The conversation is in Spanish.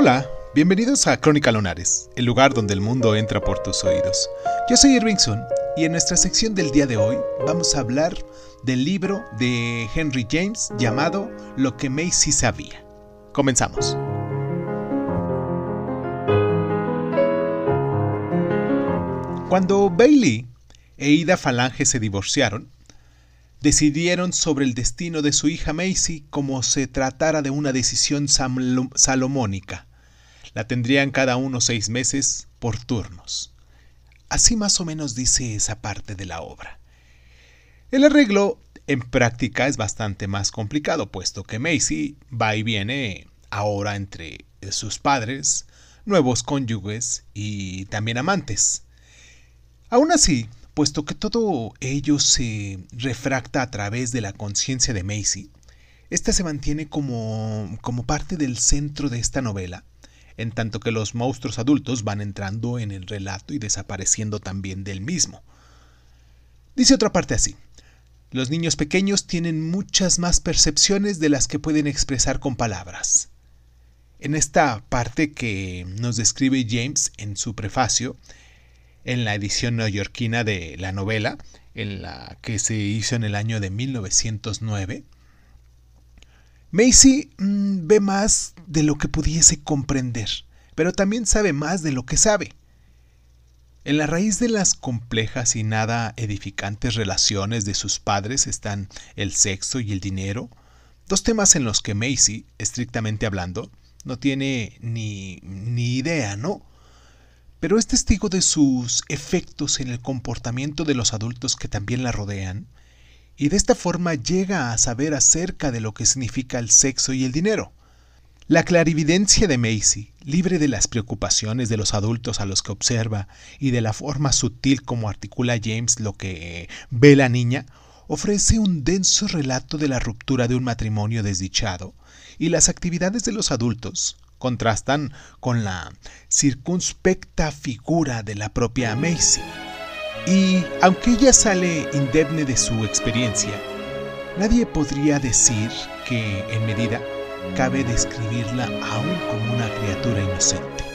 Hola, bienvenidos a Crónica Lunares, el lugar donde el mundo entra por tus oídos. Yo soy Irvingson y en nuestra sección del día de hoy vamos a hablar del libro de Henry James llamado Lo que Macy sabía. Comenzamos. Cuando Bailey e Ida Falange se divorciaron, decidieron sobre el destino de su hija Macy como se tratara de una decisión salomónica. La tendrían cada uno seis meses por turnos. Así más o menos dice esa parte de la obra. El arreglo en práctica es bastante más complicado, puesto que Macy va y viene ahora entre sus padres, nuevos cónyuges y también amantes. Aún así, puesto que todo ello se refracta a través de la conciencia de Macy, esta se mantiene como, como parte del centro de esta novela, en tanto que los monstruos adultos van entrando en el relato y desapareciendo también del mismo. Dice otra parte así. Los niños pequeños tienen muchas más percepciones de las que pueden expresar con palabras. En esta parte que nos describe James en su prefacio, en la edición neoyorquina de la novela, en la que se hizo en el año de 1909, Macy mm, ve más de lo que pudiese comprender, pero también sabe más de lo que sabe. En la raíz de las complejas y nada edificantes relaciones de sus padres están el sexo y el dinero, dos temas en los que Macy, estrictamente hablando, no tiene ni, ni idea, ¿no? pero es testigo de sus efectos en el comportamiento de los adultos que también la rodean, y de esta forma llega a saber acerca de lo que significa el sexo y el dinero. La clarividencia de Macy, libre de las preocupaciones de los adultos a los que observa y de la forma sutil como articula James lo que ve la niña, ofrece un denso relato de la ruptura de un matrimonio desdichado y las actividades de los adultos, contrastan con la circunspecta figura de la propia Macy. Y aunque ella sale indemne de su experiencia, nadie podría decir que en medida cabe describirla aún como una criatura inocente.